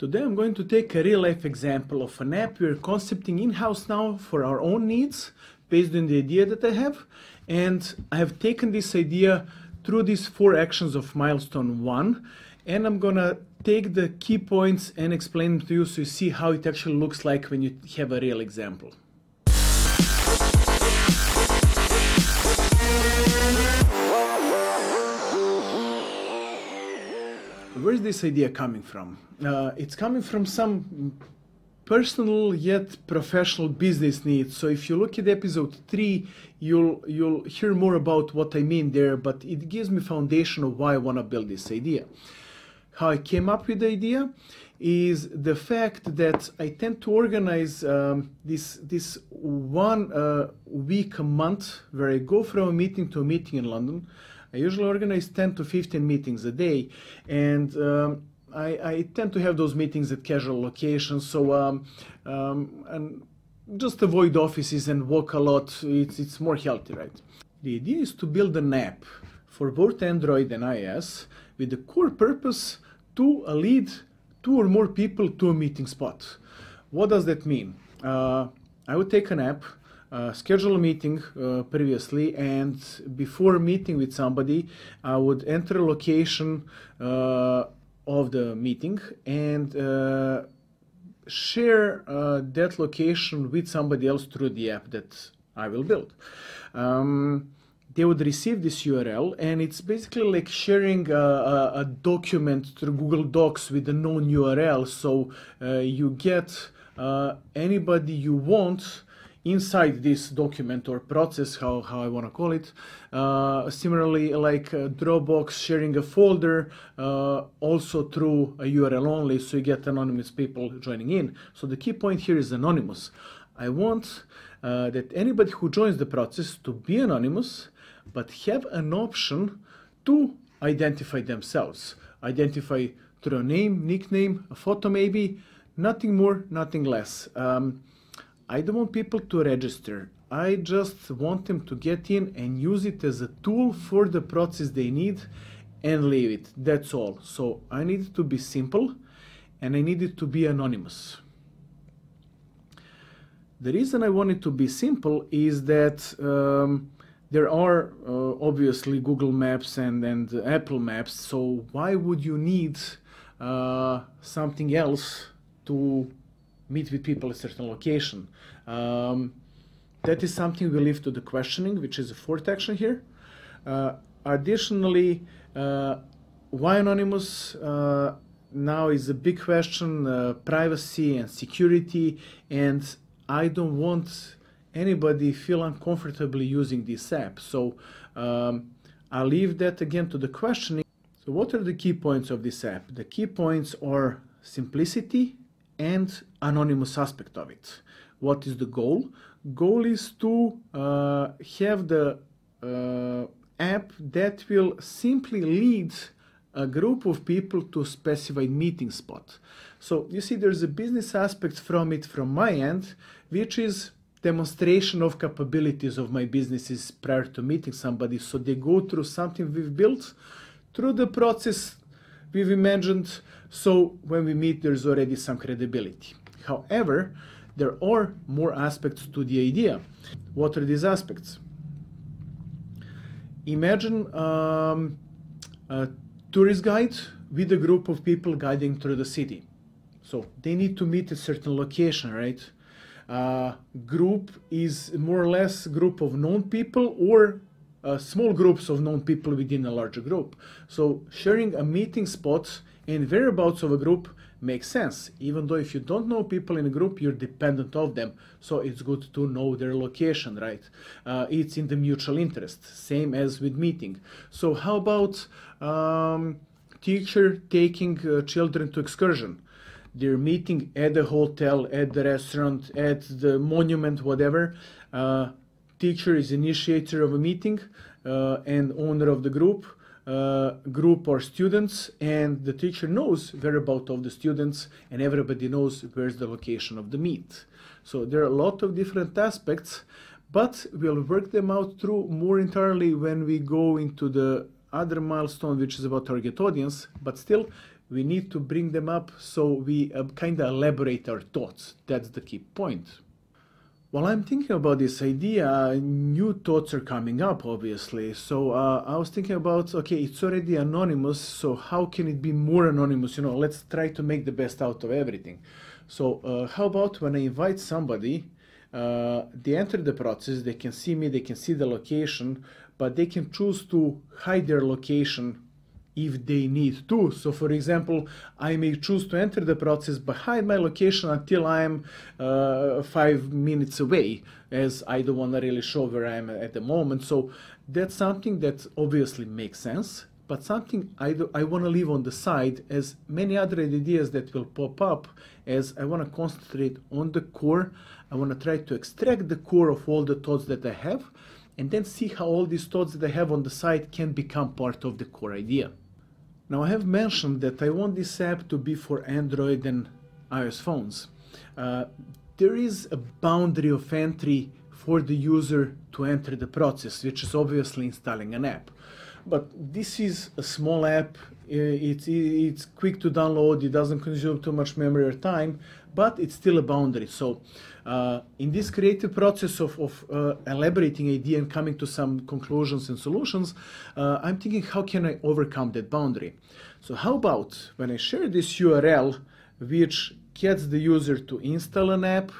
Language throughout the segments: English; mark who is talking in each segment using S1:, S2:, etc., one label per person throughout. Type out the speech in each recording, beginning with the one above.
S1: Today I'm going to take a real life example of an app we're concepting in-house now for our own needs based on the idea that I have. And I have taken this idea through these four actions of milestone one. And I'm gonna take the key points and explain them to you so you see how it actually looks like when you have a real example. Where's this idea coming from? Uh, it's coming from some personal yet professional business needs. So if you look at episode three, you'll you'll hear more about what I mean there. But it gives me foundation of why I want to build this idea. How I came up with the idea is the fact that I tend to organize um, this this one uh, week a month where I go from a meeting to a meeting in London I usually organize 10 to 15 meetings a day, and um, I, I, tend to have those meetings at casual locations. So um, um, and just avoid offices and walk a lot. It's it's more healthy, right? The idea is to build an app for both Android and iOS with the core purpose to lead two or more people to a meeting spot. What does that mean? Uh, I would take an app uh, schedule a meeting uh, previously and before meeting with somebody i would enter location uh, of the meeting and uh, share uh, that location with somebody else through the app that i will build. Um, they would receive this url and it's basically like sharing a, a, a document through google docs with a known url so uh, you get anybody you want inside this document or process, how, how I want to call it. Uh, similarly, like uh, Dropbox sharing a folder uh, also through a URL only, so you get anonymous people joining in. So the key point here is anonymous. I want uh, that anybody who joins the process to be anonymous, but have an option to identify themselves. Identify through a name, nickname, a photo maybe, nothing more, nothing less. Um, I don't want people to register. I just want them to get in and use it as a tool for the process they need and leave it. That's all. So I need it to be simple and I need it to be anonymous. The reason I want it to be simple is that um, there are uh, obviously Google Maps and, and Apple Maps, so why would you need uh, something else to meet with people at certain location. Um, that is something we leave to the questioning, which is a fourth action here. Uh, additionally, uh, why anonymous uh, now is a big question uh, privacy and security, and I don't want anybody feel uncomfortably using this app. So um, I'll leave that again to the questioning. So, what are the key points of this app? The key points are simplicity, and anonymous aspect of it. What is the goal? Goal is to uh, have the uh, app that will simply lead a group of people to a specified meeting spot. So you see there's a business aspect from it from my end, which is demonstration of capabilities of my businesses prior to meeting somebody. So they go through something we've built through the process we've imagined. So when we meet, there's already some credibility. However, there are more aspects to the idea. What are these aspects? Imagine um, a tourist guide with a group of people guiding through the city. So they need to meet a certain location, right? Uh, group is more or less group of known people or uh, small groups of known people within a larger group. So sharing a meeting spot and whereabouts of a group makes sense. Even though if you don't know people in a group, you're dependent of them. So it's good to know their location, right? Uh, it's in the mutual interest, same as with meeting. So how about um, teacher taking uh, children to excursion? They're meeting at the hotel, at the restaurant, at the monument, whatever. Uh, teacher is initiator of a meeting uh, and owner of the group. Uh, group or students and the teacher knows whereabouts of the students and everybody knows where's the location of the meet so there are a lot of different aspects but we'll work them out through more entirely when we go into the other milestone which is about target audience but still we need to bring them up so we uh, kind of elaborate our thoughts. That's the key point. While I'm thinking about this idea, new thoughts are coming up, obviously. So uh, I was thinking about okay, it's already anonymous, so how can it be more anonymous? You know, let's try to make the best out of everything. So, uh, how about when I invite somebody, uh, they enter the process, they can see me, they can see the location, but they can choose to hide their location if they need to. So, for example, I may choose to enter the process but hide my location until I'm uh, five minutes away, as I don't want to really show where I am at the moment. So, that's something that obviously makes sense. But something I, I want to leave on the side as many other ideas that will pop up as I want to concentrate on the core. I want to try to extract the core of all the thoughts that I have and then see how all these thoughts that I have on the side can become part of the core idea. Now, I have mentioned that I want this app to be for Android and iOS phones. Uh, there is a boundary of entry for the user to enter the process, which is obviously installing an app. But this is a small app, it's, it's quick to download, it doesn't consume too much memory or time, but it's still a boundary. So, uh, in this creative process of, of uh, elaborating idea and coming to some conclusions and solutions, uh, I'm thinking how can I overcome that boundary? So, how about when I share this URL, which gets the user to install an app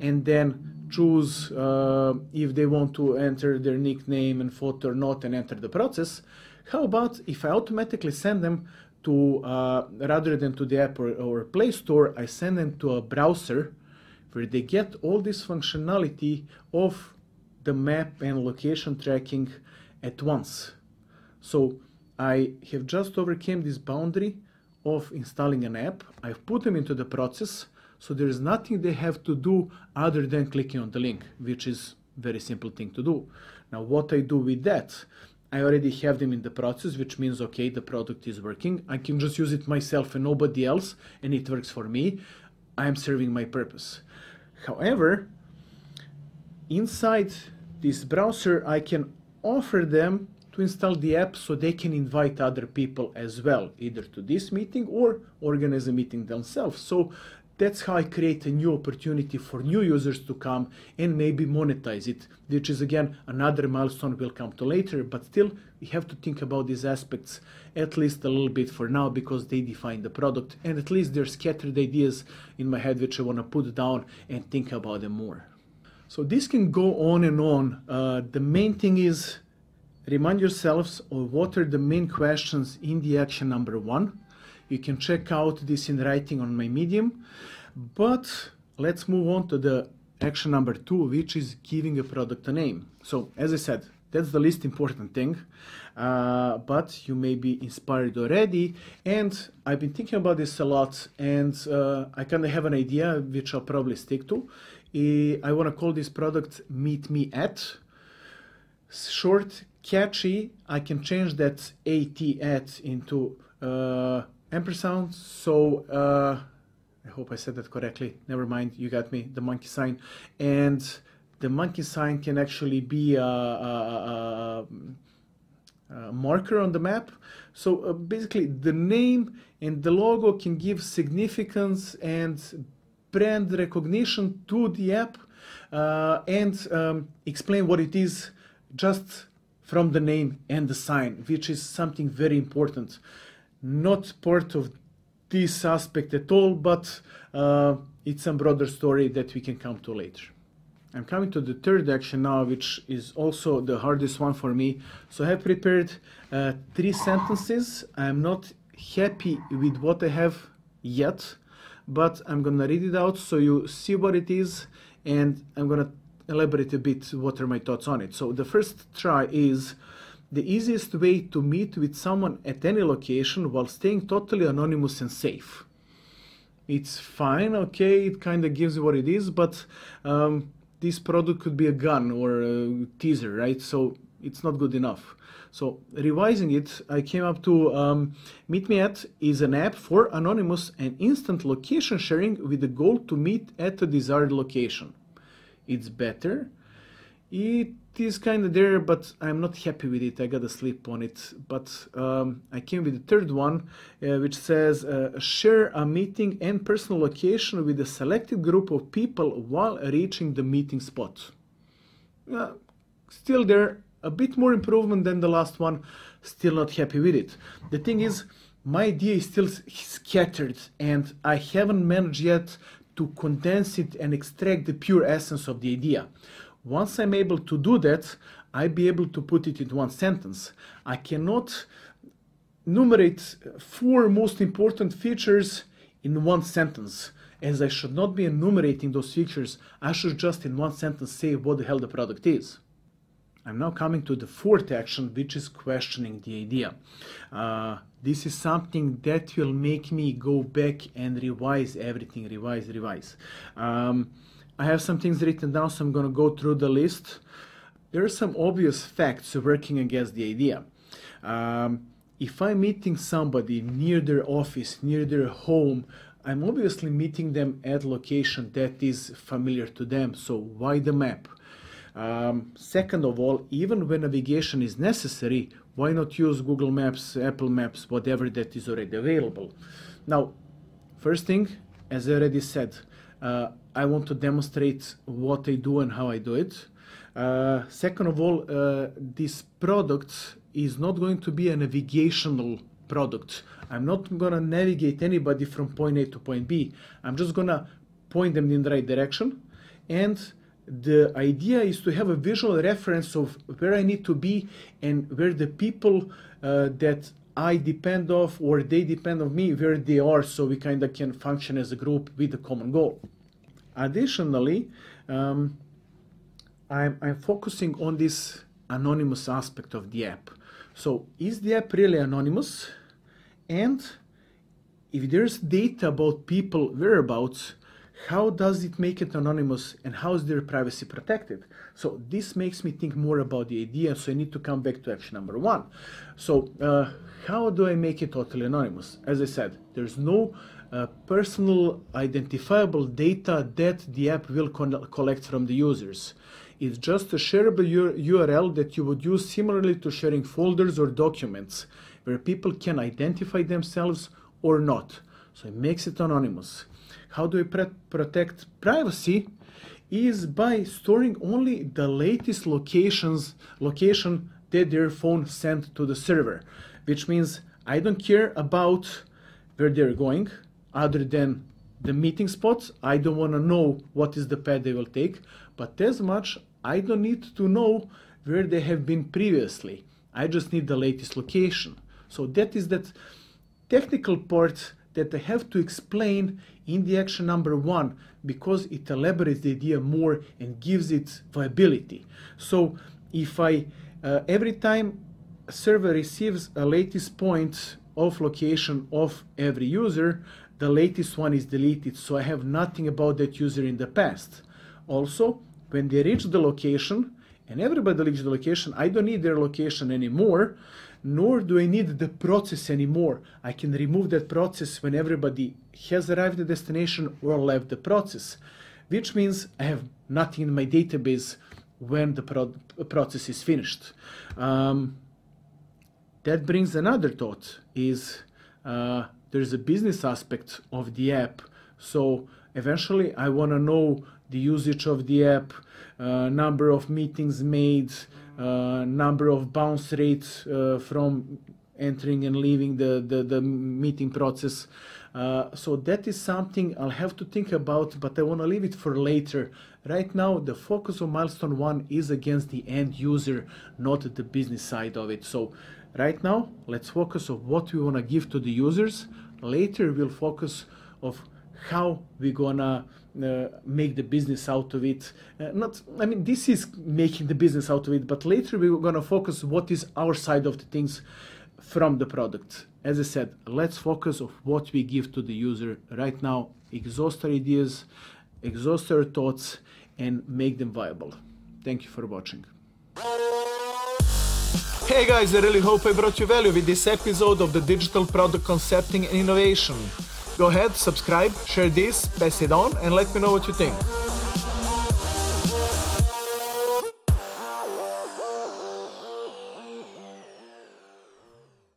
S1: and then choose uh, if they want to enter their nickname and photo or not and enter the process. How about if I automatically send them to, uh, rather than to the app or, or Play Store, I send them to a browser where they get all this functionality of the map and location tracking at once. So I have just overcame this boundary of installing an app. I've put them into the process. So there is nothing they have to do other than clicking on the link, which is very simple thing to do. Now, what I do with that, I already have them in the process, which means, okay, the product is working. I can just use it myself and nobody else, and it works for me. I am serving my purpose. However, inside this browser, I can offer them to install the app so they can invite other people as well, either to this meeting or organize a meeting themselves. So that's how I create a new opportunity for new users to come and maybe monetize it, which is again another milestone we'll come to later. But still, we have to think about these aspects at least a little bit for now because they define the product, and at least there's scattered ideas in my head which I want to put down and think about them more. So this can go on and on. Uh, the main thing is remind yourselves of what are the main questions in the action number one you can check out this in writing on my Medium. But let's move on to the action number two, which is giving a product a name. So, as I said, that's the least important thing. Uh, but you may be inspired already. And I've been thinking about this a lot, and uh, I kind of have an idea which I'll probably stick to. I want to call this product Meet Me At. Short, catchy. I can change that AT at into uh, ampersand. So uh, I hope I said that correctly. Never mind, you got me. The monkey sign, and the monkey sign can actually be a, a, a, a marker on the map. So uh, basically, the name and the logo can give significance and brand recognition to the app uh, and um, explain what it is just from the name and the sign, which is something very important not part of this aspect at all, but uh, it's a broader story that we can come to later. I'm coming to the third action now, which is also the hardest one for me. So I have prepared uh, three sentences. I'm not happy with what I have yet, but I'm gonna read it out so you see what it is, and I'm gonna elaborate a bit what are my thoughts on it. So the first try is the easiest way to meet with someone at any location while staying totally anonymous and safe. It's fine, okay, it kind of gives you what it is, but um, this product could be a gun or a teaser, right? So it's not good enough. So revising it, I came up to um, Meet Me At is an app for anonymous and instant location sharing with the goal to meet at a desired location. It's better it is kind of there, but I'm not happy with it. I gotta sleep on it. But um, I came with the third one, uh, which says uh, share a meeting and personal location with a selected group of people while reaching the meeting spot. Uh, still there, a bit more improvement than the last one. Still not happy with it. The thing is, my idea is still scattered, and I haven't managed yet to condense it and extract the pure essence of the idea. Once I'm able to do that, I'll be able to put it in one sentence. I cannot enumerate four most important features in one sentence as I should not be enumerating those features, I should just in one sentence say what the hell the product is. I'm now coming to the fourth action, which is questioning the idea. Uh, this is something that will make me go back and revise everything, revise, revise. Um, I have some things written down, so I'm going to go through the list. There are some obvious facts working against the idea. Um, if I'm meeting somebody near their office, near their home, I'm obviously meeting them at location that is familiar to them. So why the map? Um, second of all, even when navigation is necessary, why not use Google Maps, Apple Maps, whatever that is already available? Now, first thing, as I already said, uh, I want to demonstrate what I do and how I do it. Uh, second of all, uh, this product is not going to be a navigational product. I'm not going to navigate anybody from point A to point B. I'm just going to point them in the right direction. And the idea is to have a visual reference of where I need to be and where the people uh, that I depend of or they depend on me, where they are, so we kind of can function as a group with a common goal. Additionally, um, I'm, I'm focusing on this anonymous aspect of the app. So, is the app really anonymous? And if there's data about people whereabouts, how does it make it anonymous and how is their privacy protected? So this makes me think more about the idea. So I need to come back to action number one. So uh, how do I make it totally anonymous? As I said, there's no uh, personal identifiable data that the app will collect from the users. It's just a shareable URL that you would use similarly to sharing folders or documents where people can identify themselves or not. So it makes it anonymous. How do we pre- protect privacy? Is by storing only the latest locations location that their phone sent to the server, which means I don't care about where they're going other than the meeting spots. I don't want to know what is the path they will take, but as much I don't need to know where they have been previously. I just need the latest location. So that is that technical part that I have to explain in the action number one because it elaborates the idea more and gives it viability. So if I uh, every time a server receives a latest point of location of every user, the latest one is deleted, so I have nothing about that user in the past. Also, when they reach the location, and everybody reaches the location, I don't need their location anymore nor do I need the process anymore. I can remove that process when everybody has arrived at the destination or left the process, which means I have nothing in my database when the pro- process is finished. Um, that brings another thought is uh, there's a business aspect of the app. So eventually I want to know the usage of the app, uh, number of meetings made, number of bounce rates uh, from entering and leaving the, the, the meeting process. Uh, so that is something I'll have to think about, but I want to leave it for later. Right now, the focus of milestone one is against the end user, not the business side of it. So right now, let's focus on what we want to give to the users. Later, we'll focus of how we're gonna uh, make the business out of it. Uh, not, I mean, this is making the business out of it, but later we're gonna focus what is our side of the things from the product. As I said, let's focus of what we give to the user right now. Exhaust our ideas, exhaust our thoughts, and make them viable. Thank you for watching. Hey guys, I really hope I brought you value with this episode of the Digital Product Concepting and Innovation. Go ahead, subscribe, share this, pass it on, and let me know what you think.